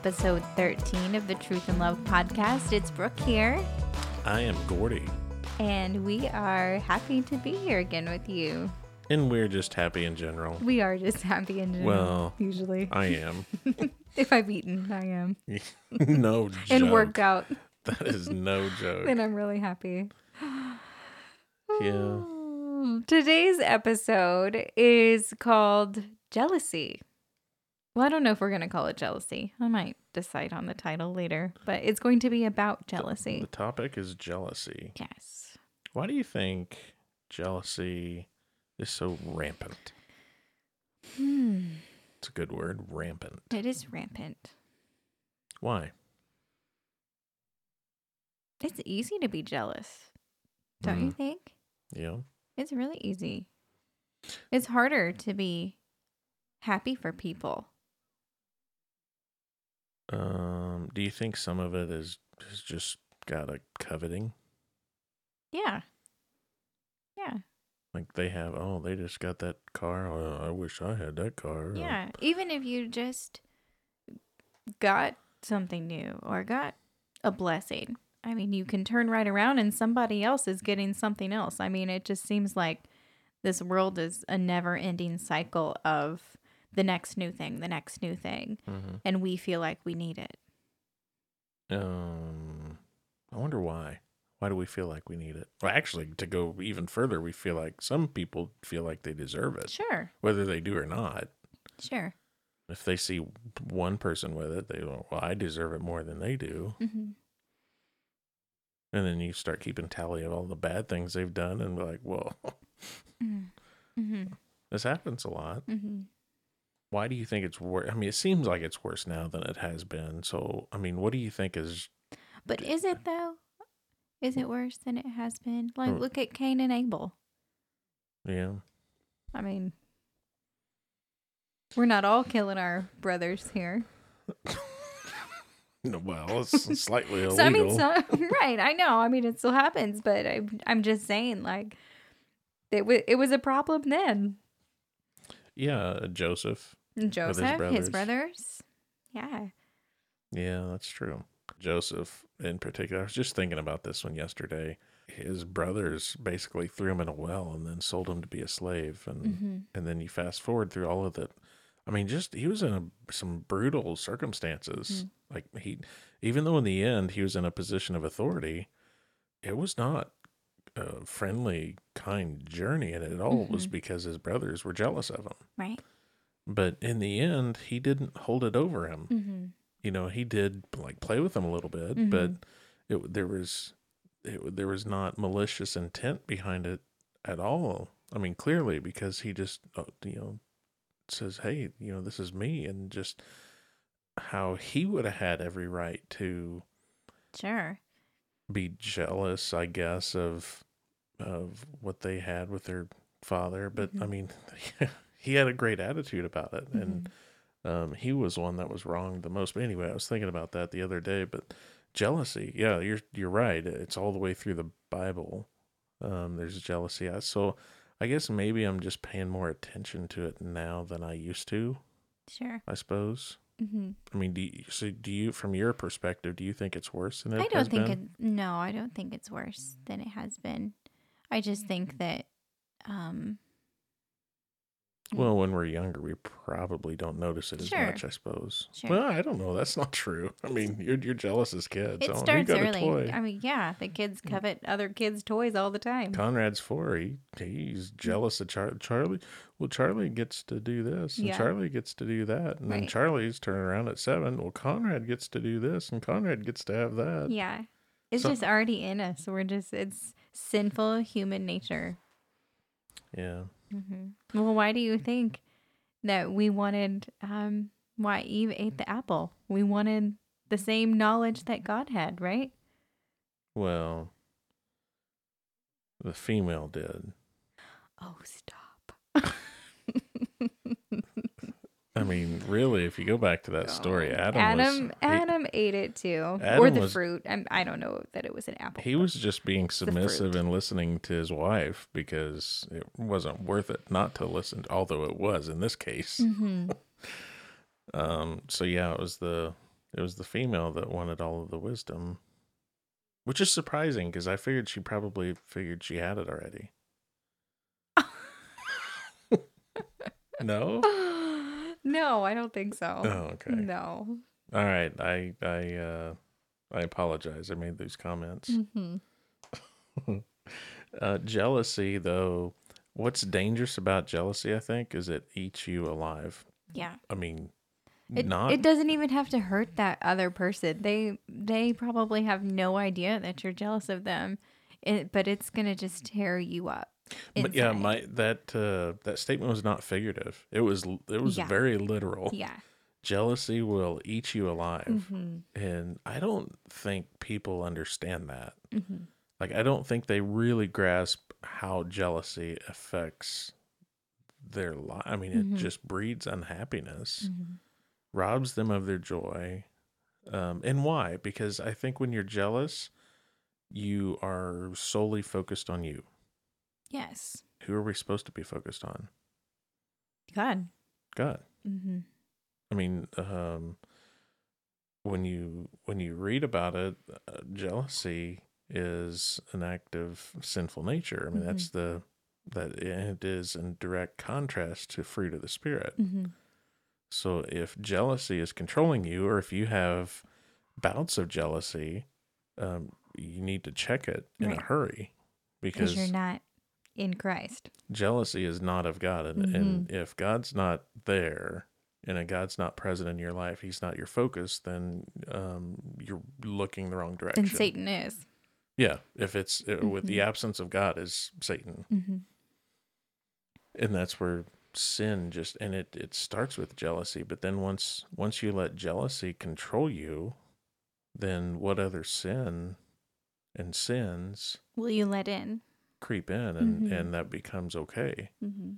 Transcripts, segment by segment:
episode 13 of the Truth and Love podcast. It's Brooke here, I am Gordy, and we are happy to be here again with you. and we're just happy in general. We are just happy in general, Well, usually. I am. if I've eaten, I am. no joke. And worked out, That is no joke. and I'm really happy. Yeah. Today's episode is called Jealousy. Well, I don't know if we're going to call it jealousy. I might decide on the title later, but it's going to be about jealousy. The topic is jealousy. Yes. Why do you think jealousy is so rampant? Hmm. It's a good word, rampant. It is rampant. Why? It's easy to be jealous, don't you Mhm. think? Yeah. It's really easy. It's harder to be happy for people. Um, do you think some of it is is just got a coveting? Yeah. Yeah. Like they have, oh, they just got that car. Oh, I wish I had that car. Or- Yeah. Even if you just got something new or got a blessing, I mean, you can turn right around and somebody else is getting something else. I mean, it just seems like this world is a never ending cycle of the next new thing, the next new thing. Mhm. And we feel like we need it. Um, I wonder why. Why do we feel like we need it? Well, actually, to go even further, we feel like some people feel like they deserve it, Sure. whether they do or not. Sure. If they see one person with it, they go, "Well, I deserve it more than they do," hmm and then you start keeping tally of all the bad things they've done, and be like, "Well, hmm this happens a lot." hmm Why do you think it's worse? I mean, it seems like it's worse now than it has been. So, I mean, what do you think is? But is it though? Is it worse than it has been? Like, Hmm. look at Cain and Abel. Yeah, I mean, we're not all killing our brothers here. no, well, it's slightly illegal. So, I mean, so, right? I know. I mean, it still happens, but I, I'm just saying, like, it was it was a problem then. yeah, Joseph. Joseph, his brothers. brothers. yeah, Yeah, that's true. Joseph, in particular, I was just thinking about this one yesterday. His brothers basically threw him in a well and then sold him to be a slave, and hmm and then you fast forward through all of it. I mean, just he was in a, some brutal circumstances. Like he, even though in the end he was in a position of authority, it was not a friendly, kind journey, and it all was Mhm. because his brothers were jealous of him. right. But in the end, he didn't hold it over him hmm you know he did like play with them a little bit Mhm. but it there was it, there was not malicious intent behind it at all i mean clearly because he just uh, you know says hey you know this is me and just how he would have had every right to Sure. be jealous i guess of of what they had with their father but i Mhm. mean he had a great attitude about it and Mhm. um, he was one that was wrong the most. But anyway, I was thinking about that the other day. But jealousy, yeah, you're you're right. It's all the way through the Bible. Um, there's jealousy. I- So I guess maybe I'm just paying more attention to it now than I used to. Sure. I suppose. hmm I mean, do you, so do you, from your perspective, do you think it's worse than it I don't think been? it. No, I don't think it's worse than it has been. I just think that, um, Hmm. Well, when we're younger, we probably don't notice it as Sure. much. I suppose. Sure. Well, I don't know. That's not true. I mean, you're you're jealous as kids. it Oh, you starts got a early. toy. I mean, yeah, the kids hmm. covet other kids' toys all the time. Conrad's four. He he's hmm. jealous of Char- Charlie. Well, Charlie gets to do this, and Yeah. Charlie gets to do that, and then Right. Charlie's turning around at seven. Well, Conrad gets to do this, and Conrad gets to have that. Yeah, it's So- just already in us. We're just it's sinful human nature. Yeah. Hmm Well, why do you think that we wanted? Um, why Eve ate the apple? We wanted the same knowledge that God had, right? Well, the female did. Oh, stop. I mean, really, if you go back to that story, Adam, Adam, was Adam ate it too, or the was- fruit. I'm, I don't know that it was an apple. he, was just being submissive and listening to his wife because it wasn't worth it not to listen. Although it was in this case. hmm Um, so yeah, it was the It was the female that wanted all of the wisdom, which is surprising because I figured she probably figured she had it already. no. no, I don't think so. Oh, okay. No. All right. I I uh I apologize. I made those comments. hmm uh, jealousy, though, what's dangerous about jealousy, I think, is it eats you alive. Yeah. I mean, It, not it doesn't even have to hurt that other person. They they probably have no idea that you're jealous of them, it, but it's gonna just tear you up. But yeah, my that uh, that statement was not figurative. It was it was Yeah. very literal. yeah. Jealousy will eat you alive, hmm and I don't think people understand that. hmm Like, I don't think they really grasp how jealousy affects their life. I mean, Mhm. it just breeds unhappiness, hmm robs them of their joy. Um, and why? Because I think when you're jealous, you are solely focused on you. Yes. Who are we supposed to be focused on? God. God. hmm I mean, um, when you when you read about it, uh, jealousy is an act of sinful nature. I mean, that's the that it is in direct contrast to fruit of the spirit. hmm So if jealousy is controlling you, or if you have bouts of jealousy, um, you need to check it in a hurry Because because you're not in Christ. jealousy is not of God. And, Mm-hmm. and if God's not there and if God's not present in your life, He's not your focus, then um, you're looking the wrong direction. Then Satan is. Yeah. If it's uh, with the Mhm. absence of God is Satan. hmm And that's where sin just and it it starts with jealousy but then once once you let jealousy control you then what other sin and sins Will you let in? creep in and Mhm. and that becomes okay hmm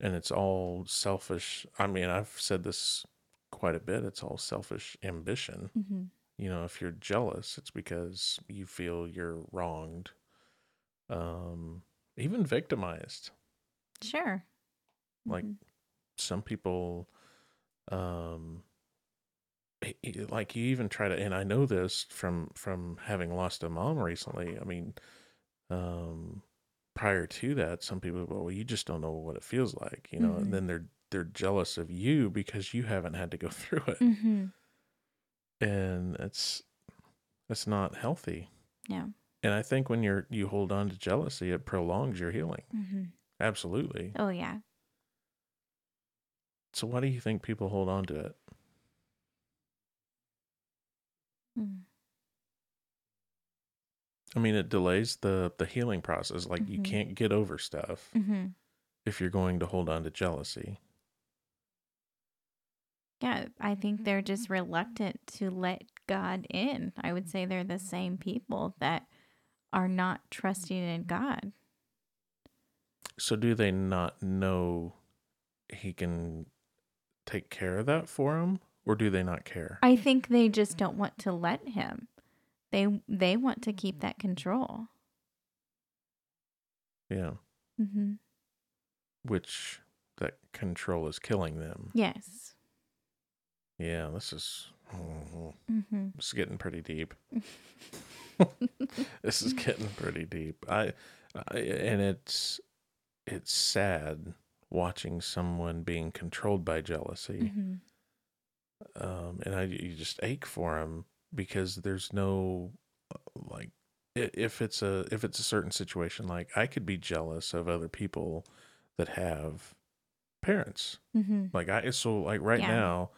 and it's all selfish i mean i've said this quite a bit it's all selfish ambition hmm you know if you're jealous it's because you feel you're wronged um even victimized Sure. Like, Mhm. some people um like you even try to and i know this from from having lost a mom recently i mean um prior to that some people go well you just don't know what it feels like you know Mhm. and then they're they're jealous of you because you haven't had to go through it Mhm. and it's it's not healthy Yeah. and i think when you're you hold on to jealousy it prolongs your healing hmm absolutely Oh yeah. so why do you think people hold on to it Mm. I mean, it delays the the healing process. Like you Mhm. can't get over stuff hmm if you're going to hold on to jealousy. Yeah, I think they're just reluctant to let God in. I would say they're the same people that are not trusting in God. So do they not know he can take care of that for them, or do they not care? I think they just don't want to let him. They they want to keep that control. Yeah, hmm which that control is killing them. Yes. Yeah, this is mhm, hmm this is getting pretty deep. this is getting pretty deep. I, I and it's it's sad watching someone being controlled by jealousy. hmm um, and I you just ache for him because there's no uh, like if it's a if it's a certain situation like I could be jealous of other people that have parents hmm like I so like right Yeah. now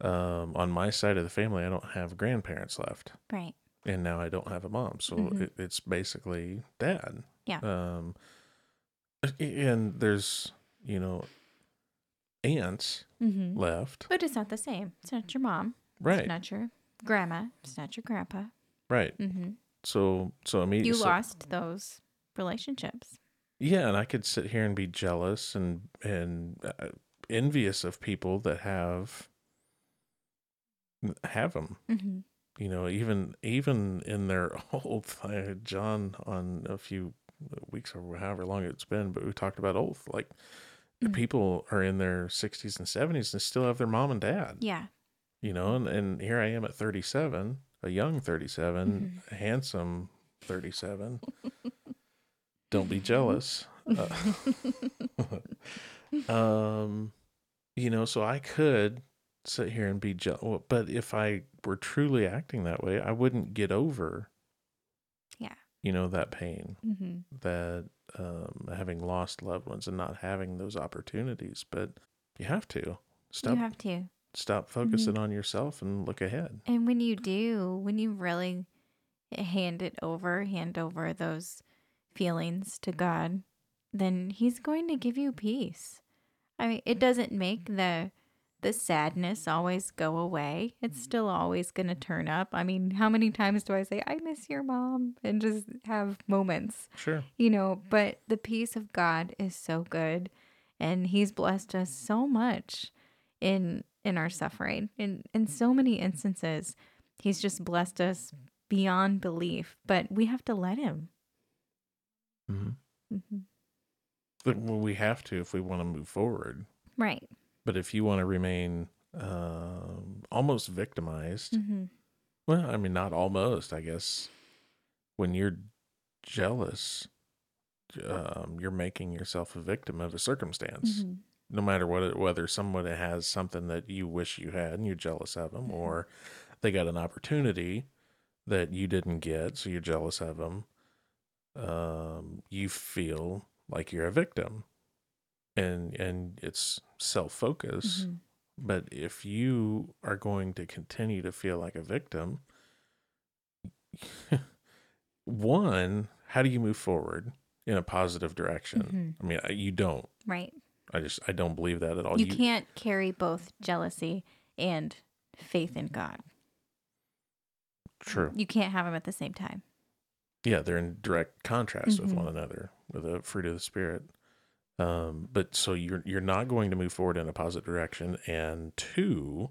um, on my side of the family I don't have grandparents left Right. and now I don't have a mom so Mhm. it, it's basically dad Yeah. um and there's you know aunts hmm left But it's not the same. It's not your mom. right It's not your grandma. It's not your grandpa. right hmm So so immediately You so- lost those relationships. yeah, and I could sit here and be jealous and and uh, envious of people that have have them. hmm You know, even even in their oath. Had John on a few weeks or however long it's been, but we talked about oath. Like Mm. people are in their sixties and seventies and still have their mom and dad. Yeah. You know, and, and here I am at 37, a young 37, a handsome 37. Don't be jealous. Uh, um, you know, so I could sit here and be jealous, but if I were truly acting that way, I wouldn't get over, Yeah. you know, that pain, hmm that um, having lost loved ones and not having those opportunities. But you have to stop, You have to. Stop mm-hmm. focusing on yourself and look ahead. And when you do, when you really hand it over, hand over those feelings to God, then He's going to give you peace. I mean, it doesn't make the the sadness always go away. It's mm-hmm. still always going to turn up. I mean, how many times do I say I miss your mom and just have moments, Sure. you know, but the peace of God is so good and he's blessed us so much in in our suffering. In in so many instances, he's just blessed us beyond belief, but we have to let him. Mm-hmm. Mm-hmm. But we have to if we want to move forward. Right. But if you want to remain um, almost victimized, hmm well, I mean, not almost, I guess. When you're jealous, um, you're making yourself a victim of a circumstance. hmm No matter what, it, whether someone has something that you wish you had and you're jealous of them, Mhm. or they got an opportunity that you didn't get, so you're jealous of them. Um, you feel like you're a victim, and and it's self focus. hmm But if you are going to continue to feel like a victim, one, how do you move forward in a positive direction? I mean, you don't. Right. I just I don't believe that at all. You can't carry both jealousy and faith in God. true. You can't have them at the same time. Yeah, they're in direct contrast with Mhm. one another with the fruit of the spirit. Um, but so you're you're not going to move forward in a positive direction. And two,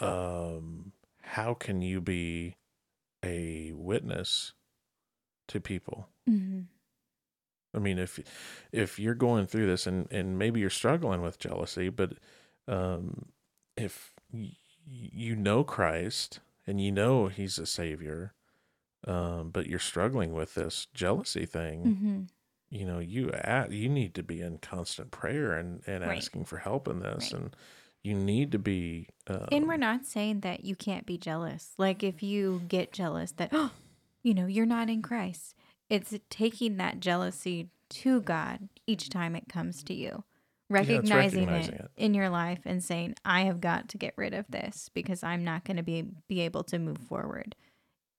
um, how can you be a witness to people? hmm I mean, if if you're going through this and and maybe you're struggling with jealousy, but um, if y- you know Christ and you know He's a Savior, um, but you're struggling with this jealousy thing, hmm you know, you at, you need to be in constant prayer and and Right. asking for help in this, Right. and you need to be. Um, And we're not saying that you can't be jealous. Like if you get jealous that, oh, you know, you're not in Christ. It's taking that jealousy to God each time it comes to you. Recognizing, recognizing it, it. in your life and saying, I have got to get rid of this because I'm not going to be be able to move forward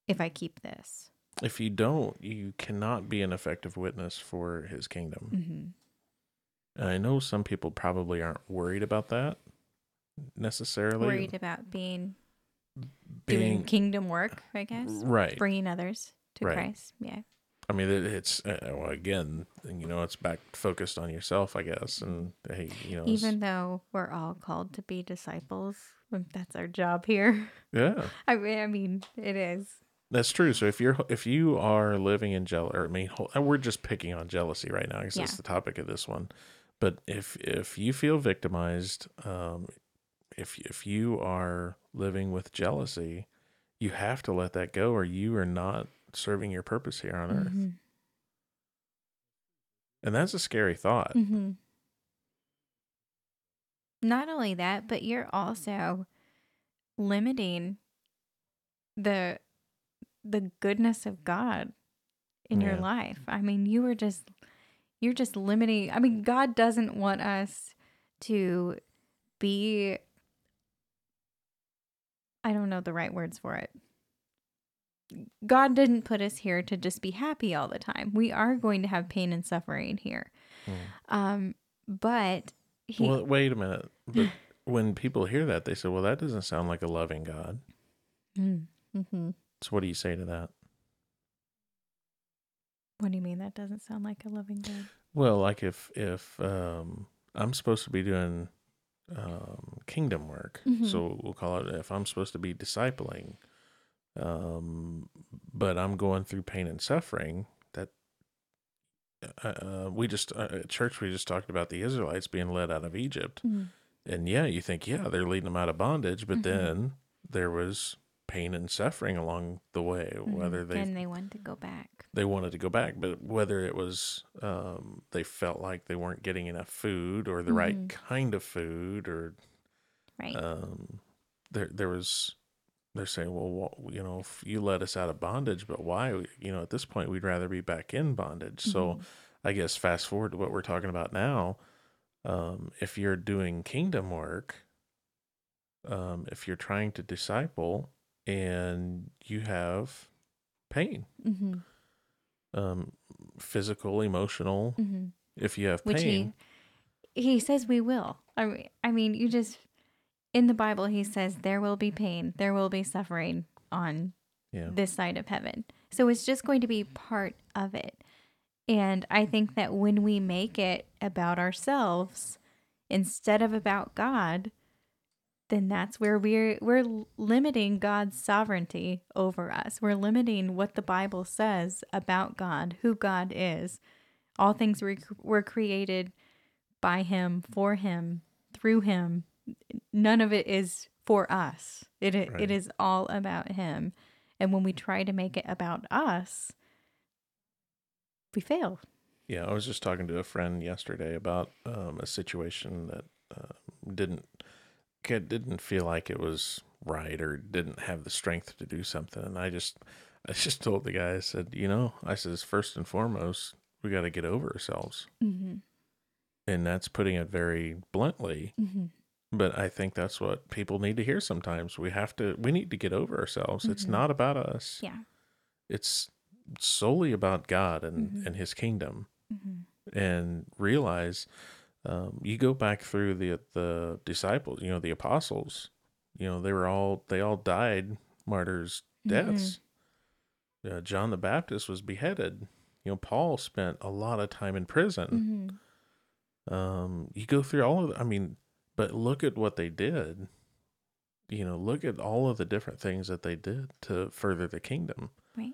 if I keep this. if you don't, you cannot be an effective witness for His kingdom. hmm And I know some people probably aren't worried about that necessarily. Worried about being, being doing kingdom work, I guess, right. bringing others to Right. Christ. Yeah. I mean, it, it's uh, well, again, you know, it's back focused on yourself, I guess. And hey, you know, Even though we're all called to be disciples, that's our job here. yeah, I mean, I mean, it is. that's true. So if you're if you are living in jealousy, or I mean, we're just picking on jealousy right now because that's the topic of this one. But if if you feel victimized, um, if if you are living with jealousy, you have to let that go, or you are not serving your purpose here on earth. Mhm. And that's a scary thought. Mhm. Not only that, but you're also limiting the the goodness of God in your life. I mean, you were just you're just limiting. I mean, God doesn't want us to be I don't know the right words for it. God didn't put us here to just be happy all the time. We are going to have pain and suffering here. Mm. Um, but he, Well, wait a minute. But when people hear that, they say, "Well, that doesn't sound like a loving God." Mm, mhm. So, what do you say to that? what do you mean that doesn't sound like a loving God? Well, like if if um, I'm supposed to be doing um, kingdom work, Mhm. so we'll call it if I'm supposed to be discipling, um, but I'm going through pain and suffering. That uh, uh, we just uh, at church we just talked about the Israelites being led out of Egypt. Mm, and yeah, you think, yeah, they're leading them out of bondage, but Mhm. then there was pain and suffering along the way, whether Mhm. they and they wanted to go back. they wanted to go back, but whether it was um, they felt like they weren't getting enough food or the right kind of food, or Right. um, there there was they're saying, well, you know, if you let us out of bondage, but why? You know, at this point, we'd rather be back in bondage. So Mhm. I guess fast forward to what we're talking about now. Um, if you're doing kingdom work, um, if you're trying to disciple and you have pain, Mhm. um, physical, emotional, Mhm. if you have Which pain, he he says we will. I mean, I mean, you just in the Bible he says there will be pain, there will be suffering on yeah, this side of heaven. So it's just going to be part of it. And I think that when we make it about ourselves instead of about God, then that's where we're we're limiting God's sovereignty over us. We're limiting what the Bible says about God, who God is. All things were, were created by him, for him, through him. None of it is for us. It it, Right. it is all about him. And when we try to make it about us, we fail. yeah. I was just talking to a friend yesterday about um, a situation that uh, didn't didn't feel like it was right or didn't have the strength to do something, and I just I just told the guy I said, you know, I says first and foremost we got to get over ourselves, Mm-hmm. and that's putting it very bluntly. Mm-hmm. But I think that's what people need to hear sometimes. We have to, we need to get over ourselves. It's Mhm. not about us. Yeah. It's solely about God and, Mhm. and his kingdom. Mm-hmm. And realize um, you go back through the, the disciples, you know, the apostles, you know, they were all, they all died martyrs' deaths. Uh, John the Baptist was beheaded. You know, Paul spent a lot of time in prison Mm-hmm. um you go through all of the, i mean but look at what they did. You know look at all of the different things that they did to further the kingdom. Right.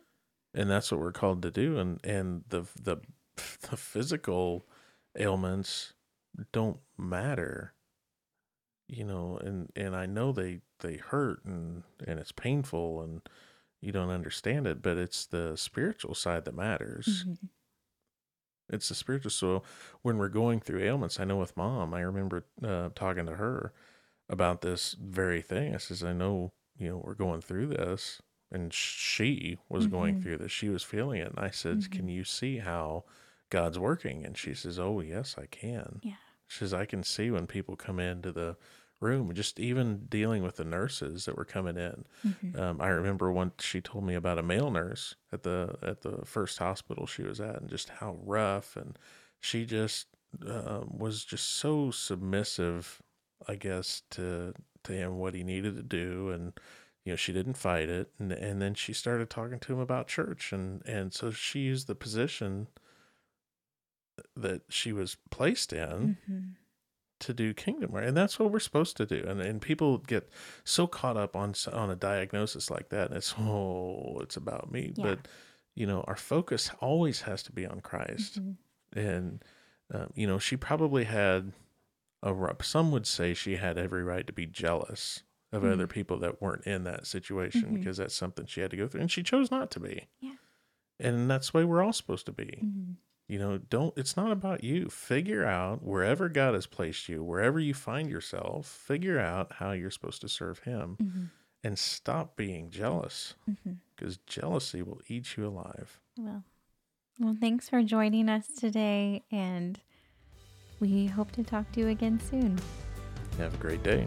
and that's what we're called to do. And and the the the physical ailments don't matter. You know and and i know they they hurt and and it's painful and you don't understand it but it's the spiritual side that matters. Mm-hmm. It's the spiritual. So when we're going through ailments, I know with mom, I remember uh, talking to her about this very thing. I says, I know, you know, we're going through this, and she was going Mhm. through this. She was feeling it, and I said, Mhm. "Can you see how God's working?" And she says, "Oh yes, I can." Yeah. She says, "I can see when people come into the room, just even dealing with the nurses that were coming in." Mm-hmm. Um, I remember once she told me about a male nurse at the at the first hospital she was at, and just how rough, and she just uh, was just so submissive, I guess, to to him what he needed to do, and you know she didn't fight it, and and then she started talking to him about church, and and so she used the position that she was placed in Mm-hmm. To do kingdom work and that's what we're supposed to do and and people get so caught up on on a diagnosis like that and it's oh it's about me Yeah. but you know our focus always has to be on christ Mm-hmm. and um, you know she probably had a ru- some would say she had every right to be jealous of other Mhm. people that weren't in that situation Mhm. because that's something she had to go through and she chose not to be Yeah. and that's the way we're all supposed to be Mm-hmm. You know, don't, it's not about you. Figure out wherever God has placed you, wherever you find yourself, figure out how you're supposed to serve Him Mm-hmm. and stop being jealous Mm-hmm. because jealousy will eat you alive. Well, well, thanks for joining us today, and we hope to talk to you again soon. Have a great day.